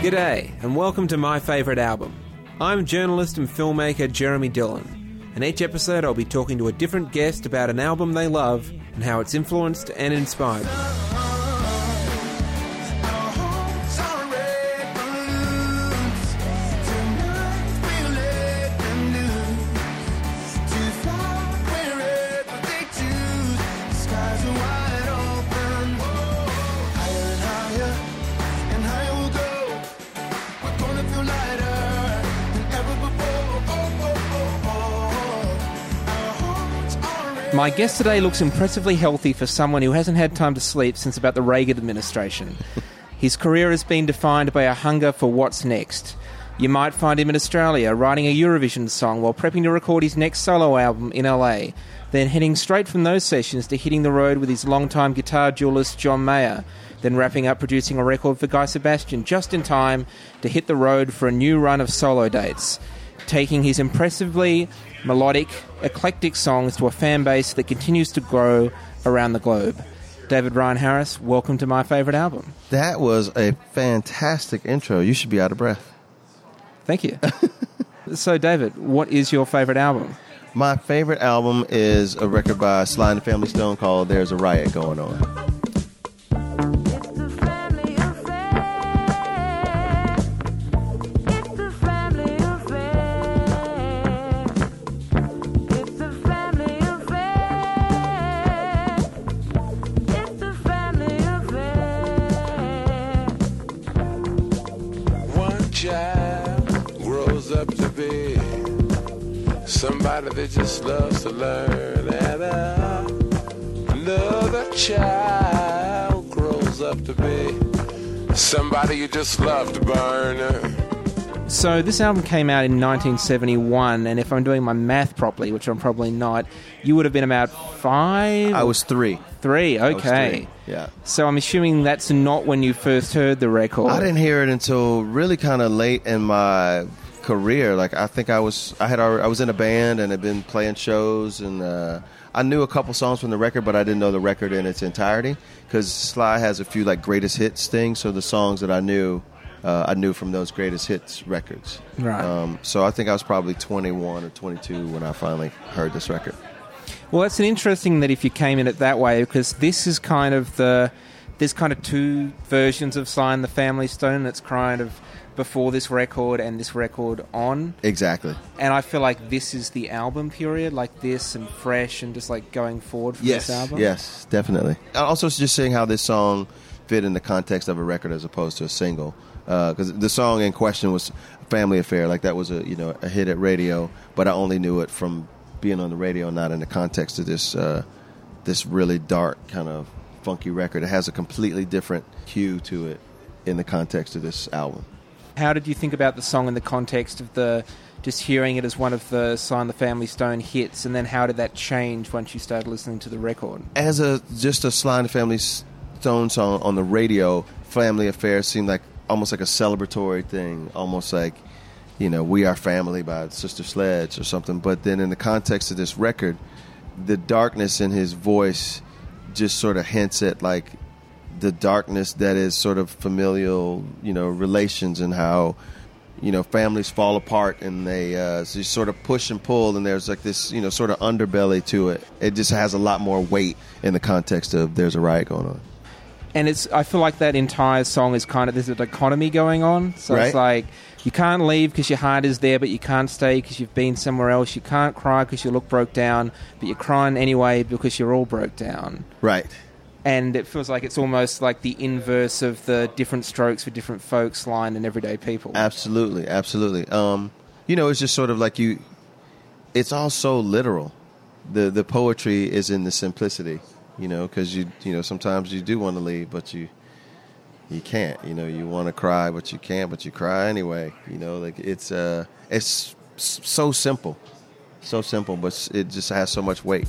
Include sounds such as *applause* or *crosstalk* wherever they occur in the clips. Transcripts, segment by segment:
G'day, and welcome to my favourite album. I'm journalist and filmmaker Jeremy Dylan, and each episode I'll be talking to a different guest about an album they love and how it's influenced and inspired them. My guest today looks impressively healthy for someone who hasn't had time to sleep since about the Reagan administration. *laughs* His career has been defined by a hunger for what's next. You might find him in Australia writing a Eurovision song while prepping to record his next solo album in LA, then heading straight from those sessions to hitting the road with his longtime guitar duelist John Mayer, then wrapping up producing a record for Guy Sebastian just in time to hit the road for a new run of solo dates, taking his impressively melodic, eclectic songs to a fan base that continues to grow around the globe. David Ryan Harris, welcome to my favorite album. That was a fantastic intro. You should be out of breath. Thank you. *laughs* so, David, what is your favorite album? My favorite album is a record by Sly and the Family Stone called There's a Riot Going On. Somebody that just loves to learn, and uh, another child grows up to be somebody you just love to burn. So this album came out in 1971, and if I'm doing my math properly, which I'm probably not, you would have been about five. I was three. Three, okay. Three. Yeah. So I'm assuming that's not when you first heard the record. I didn't hear it until really kind of late in my career. Like I think I was I had already, I was in a band and had been playing shows and uh, I knew a couple songs from the record, but I didn't know the record in its entirety because Sly has a few like greatest hits things. So the songs that I knew. Uh, I knew from those greatest hits records. Right. Um, so I think I was probably 21 or 22 when I finally heard this record. Well, it's an interesting that if you came in it that way, because this is kind of the there's kind of two versions of Sly and the Family Stone. It's kind of before this record and this record on. Exactly. And I feel like this is the album period, like this and fresh and just like going forward for yes, this album. Yes, definitely. Also, just seeing how this song fit in the context of a record as opposed to a single. Because uh, the song in question was "Family Affair," like that was a you know a hit at radio, but I only knew it from being on the radio, not in the context of this uh, this really dark kind of funky record. It has a completely different hue to it in the context of this album. How did you think about the song in the context of the just hearing it as one of the and the Family Stone hits, and then how did that change once you started listening to the record? As a just a and the Family Stone song on the radio, Family Affair seemed like almost like a celebratory thing, almost like you know We Are Family by Sister Sledge or something. But then in the context of this record, the darkness in his voice just sort of hints at like the darkness that is sort of familial, you know, relations and how you know families fall apart and they uh, so sort of push and pull and there's like this you know sort of underbelly to it. It just has a lot more weight in the context of there's a riot going on. And it's I feel like that entire song is kind of there's a dichotomy going on. So right? it's like you can't leave because your heart is there, but you can't stay because you've been somewhere else. You can't cry because you look broke down, but you're crying anyway because you're all broke down. Right and it feels like it's almost like the inverse of the different strokes for different folks line and everyday people. Absolutely, absolutely. Um, you know, it's just sort of like you. It's all so literal. the The poetry is in the simplicity. You know, because you you know sometimes you do want to leave, but you you can't. You know, you want to cry, but you can't. But you cry anyway. You know, like it's uh, it's so simple, so simple, but it just has so much weight.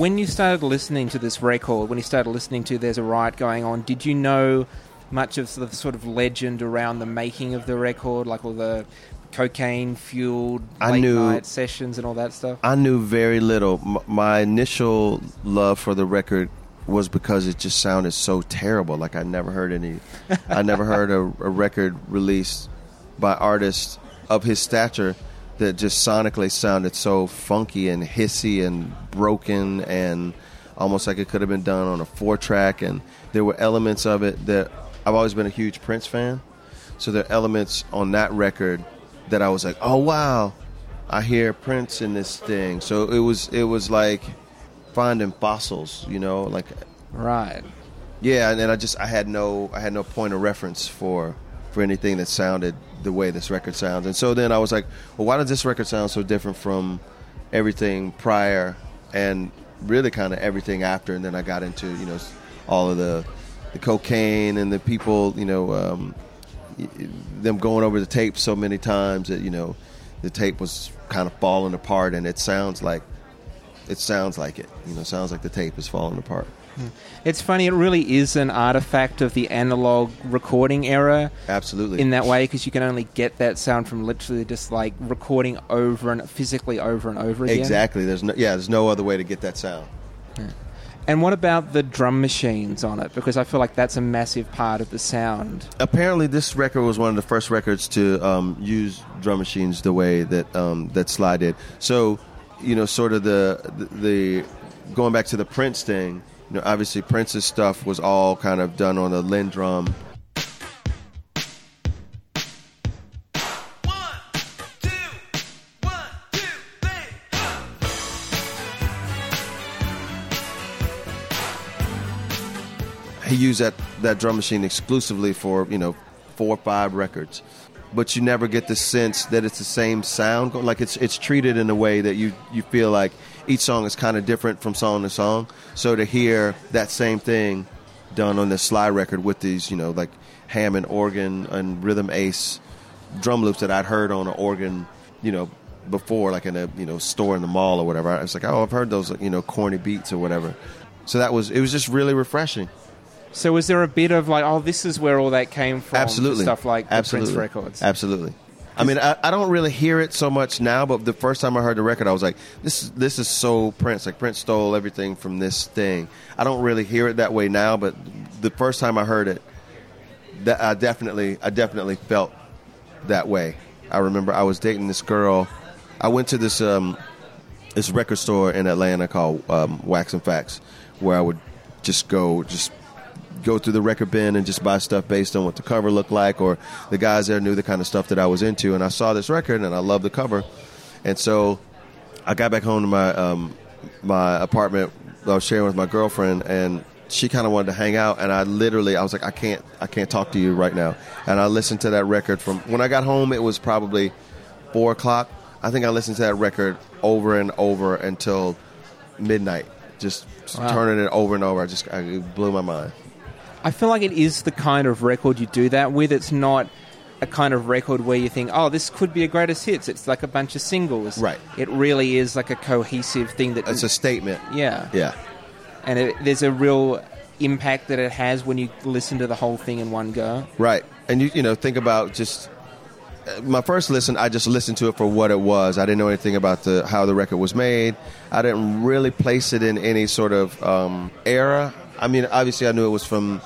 When you started listening to this record, when you started listening to "There's a Riot Going On," did you know much of the sort of legend around the making of the record, like all the cocaine fueled I late knew- night sessions and all that stuff? I knew very little. M- my initial love for the record was because it just sounded so terrible. Like I never heard any, *laughs* I never heard a, a record released by artists of his stature that just sonically sounded so funky and hissy and broken and almost like it could have been done on a four track. And there were elements of it that I've always been a huge Prince fan. So there are elements on that record that I was like, oh wow, I hear Prince in this thing. So it was it was like finding fossils, you know, like Right. yeah. And then I just I had no I had no point of reference for for anything that sounded the way this record sounds. And so then I was like, well, why does this record sound so different from everything prior and really kind of everything after? And then I got into you know all of the the cocaine and the people, you know. Um, them going over the tape so many times that you know the tape was kind of falling apart and it sounds like it sounds like it you know sounds like the tape is falling apart It's funny, it really is an artifact of the analog recording era absolutely in that way because you can only get that sound from literally just like recording over and physically over and over again. exactly there's no yeah there's no other way to get that sound And what about the drum machines on it? Because I feel like that's a massive part of the sound. apparently this record was one of the first records to um, use drum machines the way that um, that Sly did. So, you know, sort of the, the the going back to the Prince thing. You know, obviously Prince's stuff was all kind of done on a LinnDrum. One, two, one, two, three. he used that that drum machine exclusively for you know four or five records but you never get the sense that it's the same sound like it's it's treated in a way that you you feel like each song is kind of different from song to song so to hear that same thing done on this Sly record with these you know like Hammond organ and rhythm ace drum loops that I'd heard on an organ you know before like in a you know store in the mall or whatever I was like oh I've heard those you know corny beats or whatever so that was it was just really refreshing So was there a bit of like, oh, this is where all that came from? absolutely Stuff like absolutely. Prince records. Absolutely. I mean, I, I don't really hear it so much now, but the first time I heard the record, I was like, "This is this is so Prince. Like Prince stole everything from this thing." I don't really hear it that way now, but the first time I heard it, that I definitely, I definitely felt that way. I remember I was dating this girl. I went to this um, this record store in Atlanta called um, Wax and Facts, where I would just go just go through the record bin and just buy stuff based on what the cover looked like, or the guys there knew the kind of stuff that I was into. And I saw this record and I loved the cover, and so I got back home to my um, my apartment that I was sharing with my girlfriend, and she kind of wanted to hang out. And I literally, I was like, I can't, I can't talk to you right now. And I listened to that record from when I got home. It was probably four o'clock. I think I listened to that record over and over until midnight, just Wow. turning it over and over. I just, I, it blew my mind. I feel like it is the kind of record you do that with. It's not a kind of record where you think, oh, this could be a greatest hits. It's like a bunch of singles. Right. It really is like a cohesive thing that. It's a statement. yeah. Yeah. And it, there's a real impact that it has when you listen to the whole thing in one go. Right. And you you know think about just uh, my first listen. I just listened to it for what it was. I didn't know anything about the how the record was made. I didn't really place it in any sort of um, era. I mean, obviously, I knew it was from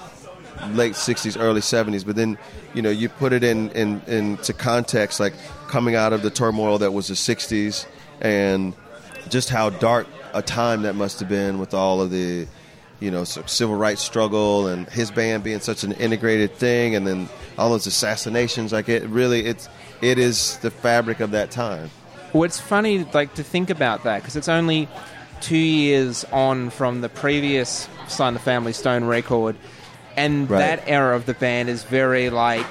late '60s, early '70s. But then, you know, you put it in, in into context, like coming out of the turmoil that was the '60s, and just how dark a time that must have been with all of the you know, civil rights struggle and his band being such an integrated thing, and then all those assassinations. Like it really, it's it is the fabric of that time. It's funny, like to think about that because it's only two years on from the previous Sly and the Family Stone record, and Right. that era of the band is very like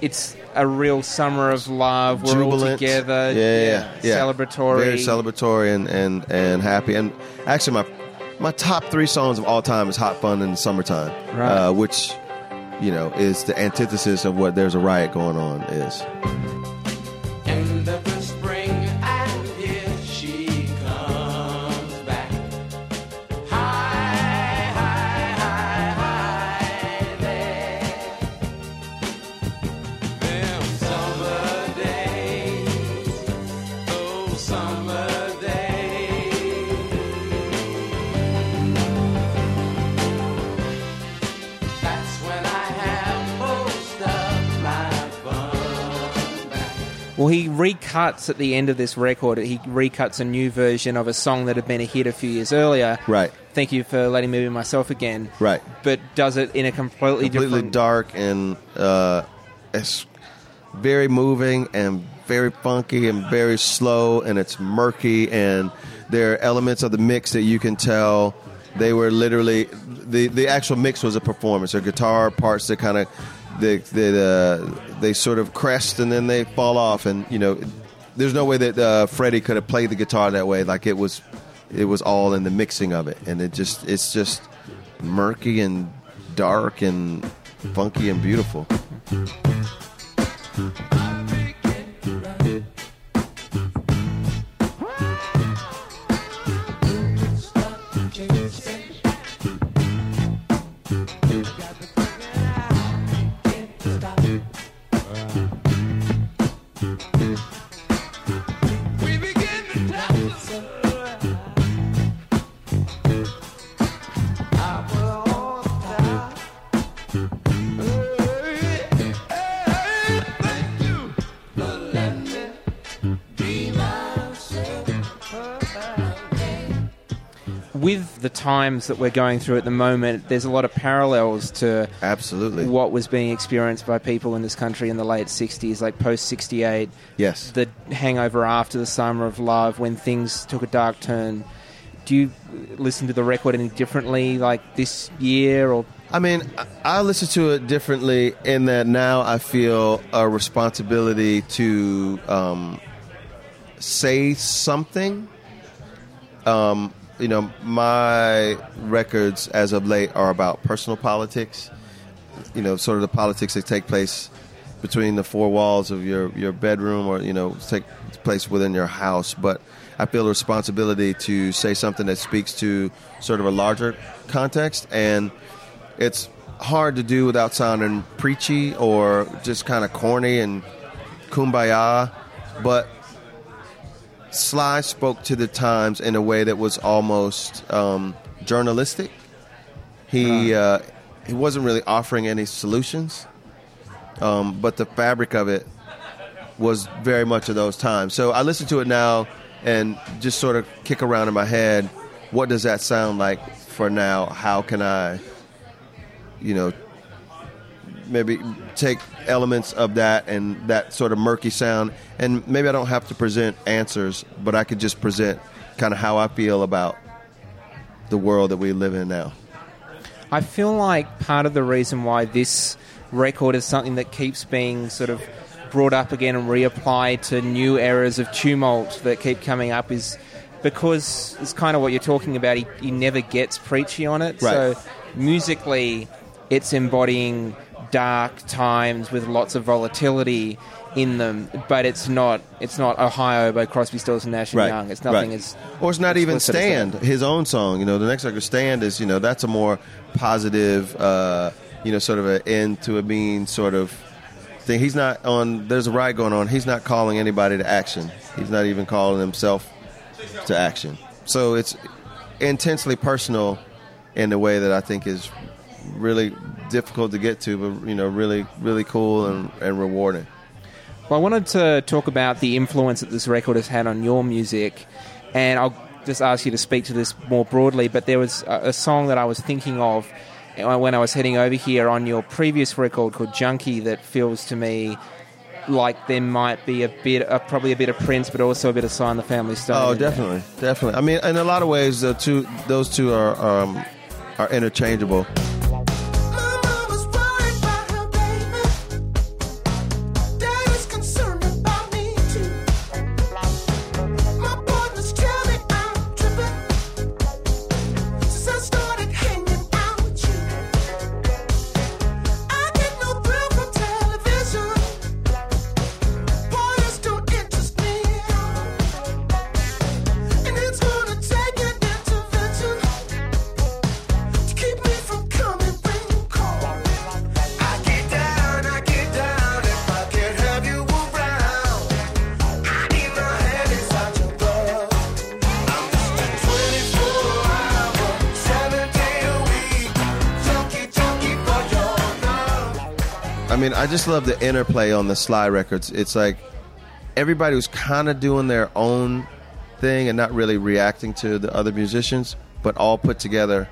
it's a real summer of love. We're all together, yeah, yeah, yeah. celebratory, very celebratory and, and and happy. And actually, my my top three songs of all time is "Hot Fun" in the summertime, Right. uh, which you know is the antithesis of what "There's a Riot Going On" is. Well, he recuts at the end of this record. He recuts a new version of a song that had been a hit a few years earlier. Right. Thank you for letting me be myself again. Right. But does it in a completely, completely different. dark and uh, it's very moving and very funky and very slow and it's murky and there are elements of the mix that you can tell they were literally the the actual mix was a performance. There guitar parts that kind of they uh, they sort of crest and then they fall off and you know there's no way that uh, Freddie could have played the guitar that way like it was it was all in the mixing of it and it just it's just murky and dark and funky and beautiful. The times that we're going through at the moment, there's a lot of parallels to Absolutely. what was being experienced by people in this country in the late 60s, like post 68. Yes. The hangover after the summer of love, when things took a dark turn. Do you listen to the record any differently, like this year, or I mean, I- listen to it differently in that now I feel a responsibility to um, say something. Um, you know, my records as of late are about personal politics. You know, sort of the politics that take place between the four walls of your, your bedroom or, you know, take place within your house. But I feel a responsibility to say something that speaks to sort of a larger context. And it's hard to do without sounding preachy or just kind of corny and kumbaya. But Sly spoke to the times in a way that was almost um, journalistic. He uh, he wasn't really offering any solutions, um, but the fabric of it was very much of those times. So I listen to it now and just sort of kick around in my head. What does that sound like for now? How can I, you know, maybe take elements of that and that sort of murky sound, and maybe I don't have to present answers, but I could just present kind of how I feel about the world that we live in now. I feel like part of the reason why this record is something that keeps being sort of brought up again and reapplied to new eras of tumult that keep coming up is because it's kind of what you're talking about. He, he never gets preachy on it. Right. So musically, it's embodying dark times with lots of volatility in them, but it's not it's not Ohio by Crosby, Stills and Nash and Right. Young. It's nothing right. as or it's not even Stand, his own song. You know, the next record, Stand, is you know that's a more positive, uh, you know, sort of an end to a mean sort of thing. He's not on. There's a riot going on. He's not calling anybody to action. He's not even calling himself to action. So it's intensely personal in a way that I think is really difficult to get to, but you know, really, really cool and, and rewarding. Well, I wanted to talk about the influence that this record has had on your music, and I'll just ask you to speak to this more broadly. But there was a, a song that I was thinking of uh, when I was heading over here on your previous record called Junkie that feels to me like there might be a bit, uh, probably a bit of Prince, but also a bit of Sly and the Family Stone. Oh, in there. definitely, definitely. I mean, in a lot of ways, the two, those two are um, are interchangeable. Mean, I just love the interplay on the Sly records. It's like everybody was kind of doing their own thing and not really reacting to the other musicians, but all put together.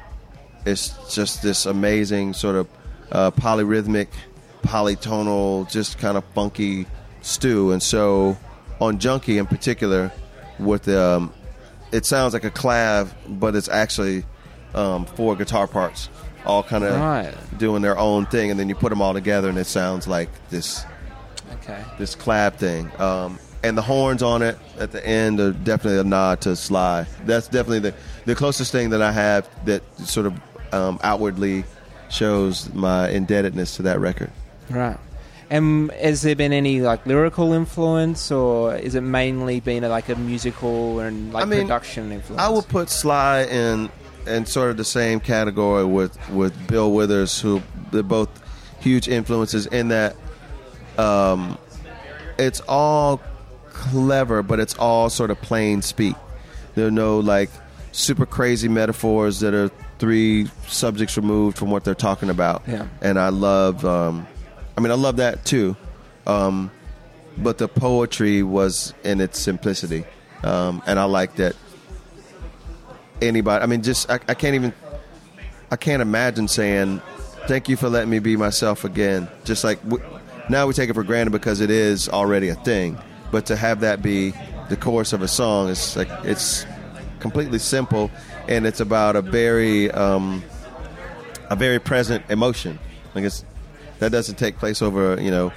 It's just this amazing sort of uh, polyrhythmic, polytonal, just kind of funky stew. And so on Junkie in particular, with um, it sounds like a clav, but it's actually um, four guitar parts, all kind of Right. doing their own thing, and then you put them all together, and it sounds like this Okay. this clav thing. Um, and the horns on it at the end are definitely a nod to Sly. That's definitely the, the closest thing that I have that sort of um, outwardly shows my indebtedness to that record. Right. And has there been any like lyrical influence, or is it mainly been like a musical and like I mean, production influence? I would put Sly in in sort of the same category with with Bill Withers, who they're both huge influences in that. Um, it's all clever, but it's all sort of plain speak. There are no like super crazy metaphors that are three subjects removed from what they're talking about. Yeah. And I love, um, I mean, I love that too. Um, but the poetry was in its simplicity. Um, and I like that anybody, I mean, just, I, I can't even, I can't imagine saying, thank you for letting me be myself again. Just like now we take it for granted because it is already a thing. But to have that be the chorus of a song is like, it's completely simple and it's about a very, um, a very present emotion. Like it's, that doesn't take place over, you know,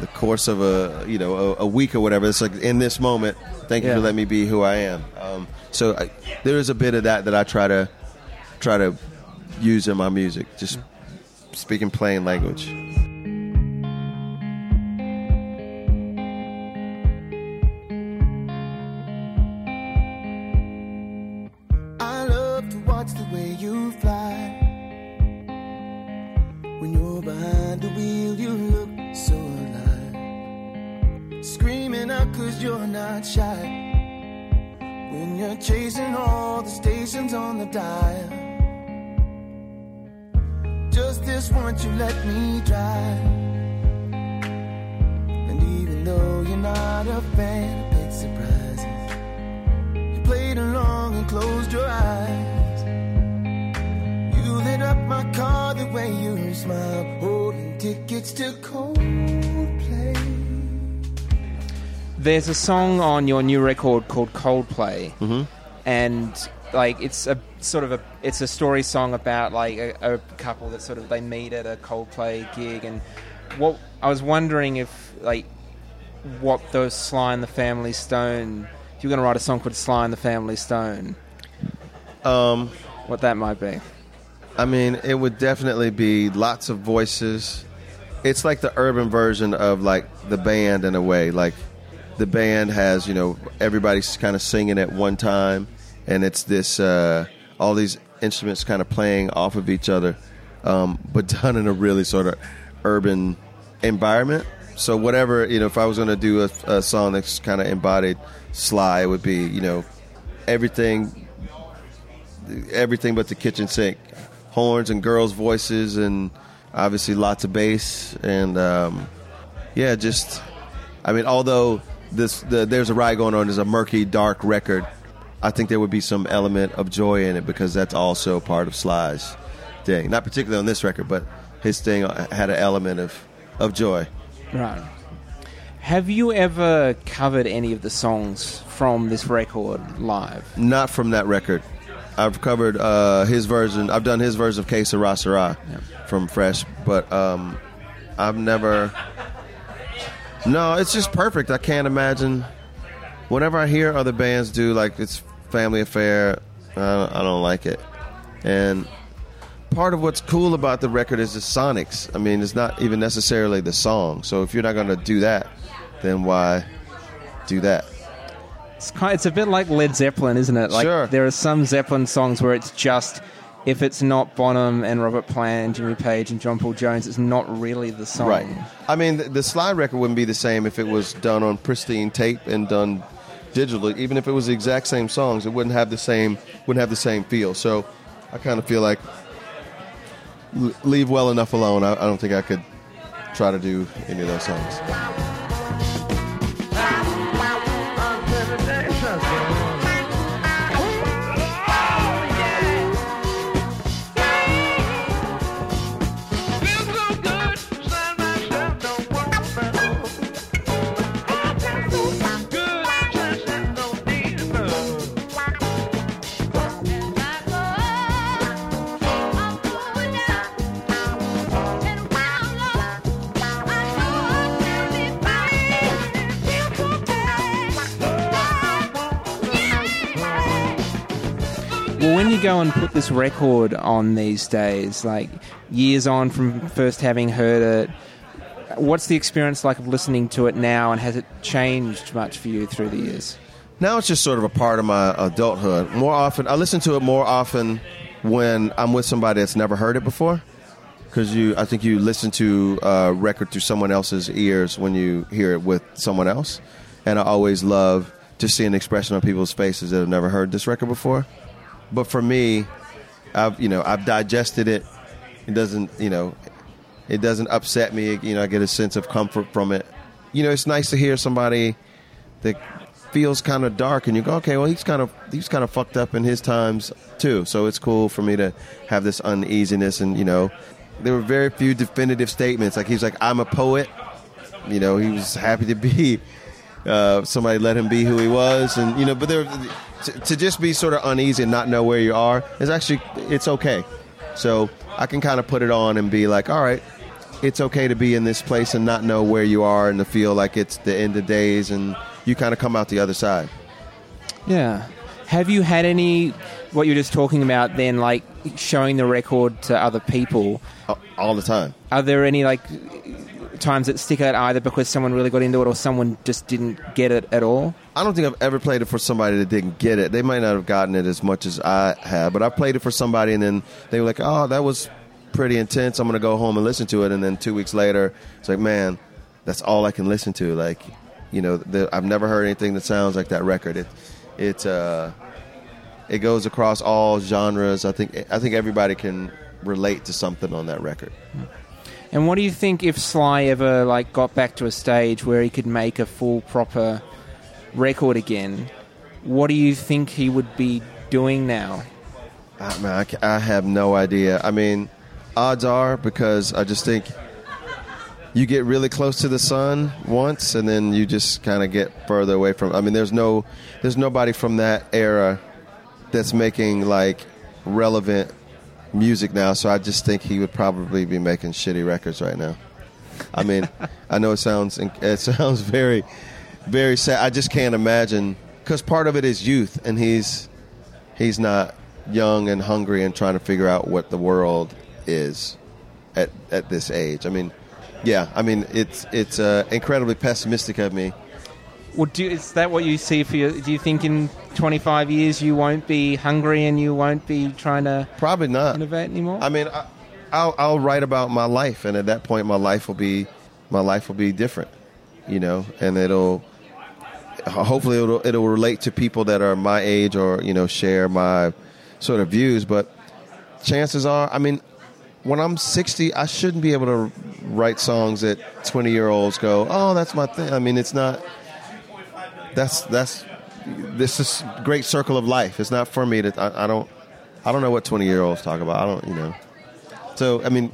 the course of a you know a, a week or whatever. It's like in this moment. Thank you Yeah. for letting me be who I am. Um, so I, there is a bit of that that I try to try to use in my music. Just speaking plain language. Chasing all the stations on the dial. Just this once you let me drive. And even though you're not a fan of big surprises. You played along and closed your eyes. You lit up my car the way you smile, holding tickets to Coldplay. There's a song on your new record called Coldplay, Mm-hmm. And like it's a sort of a it's a story song about like a, a couple that sort of they meet at a Coldplay gig, and what I was wondering if like what the Sly and the Family Stone. If you're going to write a song called Sly and the Family Stone, Um, what that might be. I mean, it would definitely be lots of voices. It's like the urban version of like the band in a way. Like the band has, you know, everybody's kind of singing at one time, and it's this uh, all these instruments kind of playing off of each other, um, but *laughs* done in a really sort of urban environment. So whatever, you know, if I was going to do a, a song that's kind of embodied Sly, it would be, you know, everything everything but the kitchen sink. Horns and girls' voices, and obviously lots of bass, and um, yeah, just I mean, although this the, there's a riot going on, is a murky, dark record. I think there would be some element of joy in it because that's also part of Sly's thing. Not particularly on this record, but his thing had an element of of joy. Right. Have you ever covered any of the songs from this record live? Not from that record. I've covered uh, his version. I've done his version of Que Sera Sera from Fresh, but um, I've never. No, it's just perfect. I can't imagine. Whenever I hear other bands do like it's family affair, uh, I don't like it. And part of what's cool about the record is the sonics. I mean, it's not even necessarily the song. So if you're not going to do that, then why do that? It's kind. It's a bit like Led Zeppelin, isn't it? Like Sure. there are some Zeppelin songs where it's just if it's not Bonham and Robert Plant and Jimmy Page and John Paul Jones, it's not really the song. Right. I mean, the, the slide record wouldn't be the same if it was done on pristine tape and done digitally. Even if it was the exact same songs, it wouldn't have the same wouldn't have the same feel. So, I kind of feel like leave well enough alone. I, I don't think I could try to do any of those songs. Go and put this record on these days, like years on from first having heard it, what's the experience like of listening to it now, and has it changed much for you through the years? Now it's just sort of a part of my adulthood. More often, I listen to it more often when I'm with somebody that's never heard it before. Because you, I think you listen to a record through someone else's ears when you hear it with someone else, and I always love to see an expression on people's faces that have never heard this record before. But for me, I've you know I've digested it. It doesn't you know it doesn't upset me. You know I get a sense of comfort from it. You know it's nice to hear somebody that feels kind of dark, and you go, okay, well he's kind of he's kind of fucked up in his times too. So it's cool for me to have this uneasiness, and you know there were very few definitive statements. Like he's like I'm a poet. You know he was happy to be. Uh, somebody let him be who he was, and you know, but there to, to just be sort of uneasy and not know where you are is actually it's okay. So I can kind of put it on and be like, all right, it's okay to be in this place and not know where you are and to feel like it's the end of days and you kind of come out the other side. Yeah. Have you had any, what you're just talking about then, like showing the record to other people? all the time. Are there any, like, times that stick out either because someone really got into it or someone just didn't get it at all? I don't think I've ever played it for somebody that didn't get it. They might not have gotten it as much as I have, but I played it for somebody and then they were like, "Oh, that was pretty intense. I'm going to go home and listen to it." And then 2 weeks later, it's like, "Man, that's all I can listen to." Like, you know, the, I've never heard anything that sounds like that record. It it uh it goes across all genres. I think I think everybody can relate to something on that record. And what do you think if Sly ever like got back to a stage where he could make a full proper record again? What do you think he would be doing now? I, man, I, I have no idea. I mean, odds are because I just think you get really close to the sun once, and then you just kind of get further away from. I mean, there's no, there's nobody from that era that's making like relevant music now. So I just think he would probably be making shitty records right now. I mean, *laughs* I know it sounds it sounds very, very sad. I just can't imagine because part of it is youth, and he's he's not young and hungry and trying to figure out what the world is at at this age. I mean, yeah, I mean it's it's uh, incredibly pessimistic of me. Well, do, is that what you see for you? Do you think in 25 years you won't be hungry and you won't be trying to Probably not. innovate anymore? I mean, I, I'll I'll write about my life, and at that point, my life will be my life will be different, you know, and it'll hopefully it'll it'll relate to people that are my age or you know share my sort of views. But chances are, I mean, when I'm 60, I shouldn't be able to write songs that 20 year olds go, oh, that's my thing. I mean, it's not. That's that's this is great circle of life. It's not for me to. I, I don't. I don't know what 20 year olds talk about. I don't. You know. So I mean,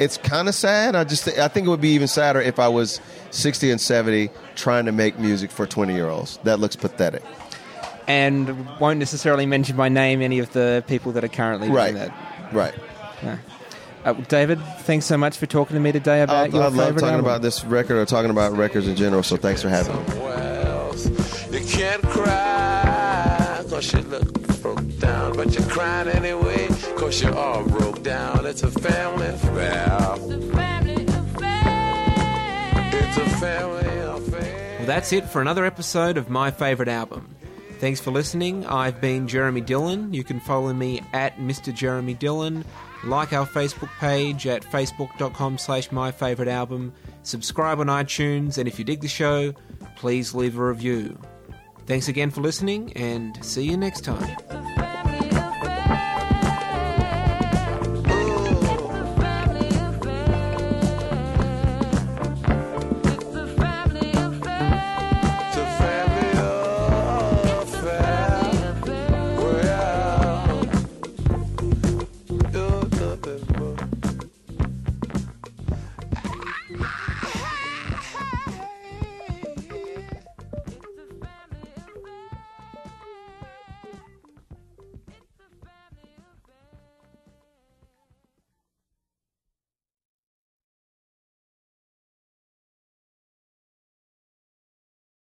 it's kind of sad. I just I think it would be even sadder if I was 60 and 70 trying to make music for 20 year olds. That looks pathetic. and won't necessarily mention by name any of the people that are currently Right. doing that. Right. Uh, David, thanks so much for talking to me today I, about I your love favorite talking album. about this record or talking about records in general. So thanks for having me. Can't cry, cause you look broke down, but you're crying anyway, cause you're all broke down. It's a family affair. It's a family affair. Well, that's it for another episode of My Favorite Album. Thanks for listening. I've been Jeremy Dylan. You can follow me at Mr. Jeremy Dylan. Like our Facebook page at facebook.com slash my favorite album. Subscribe on iTunes, and if you dig the show, please leave a review. Thanks again for listening, and see you next time.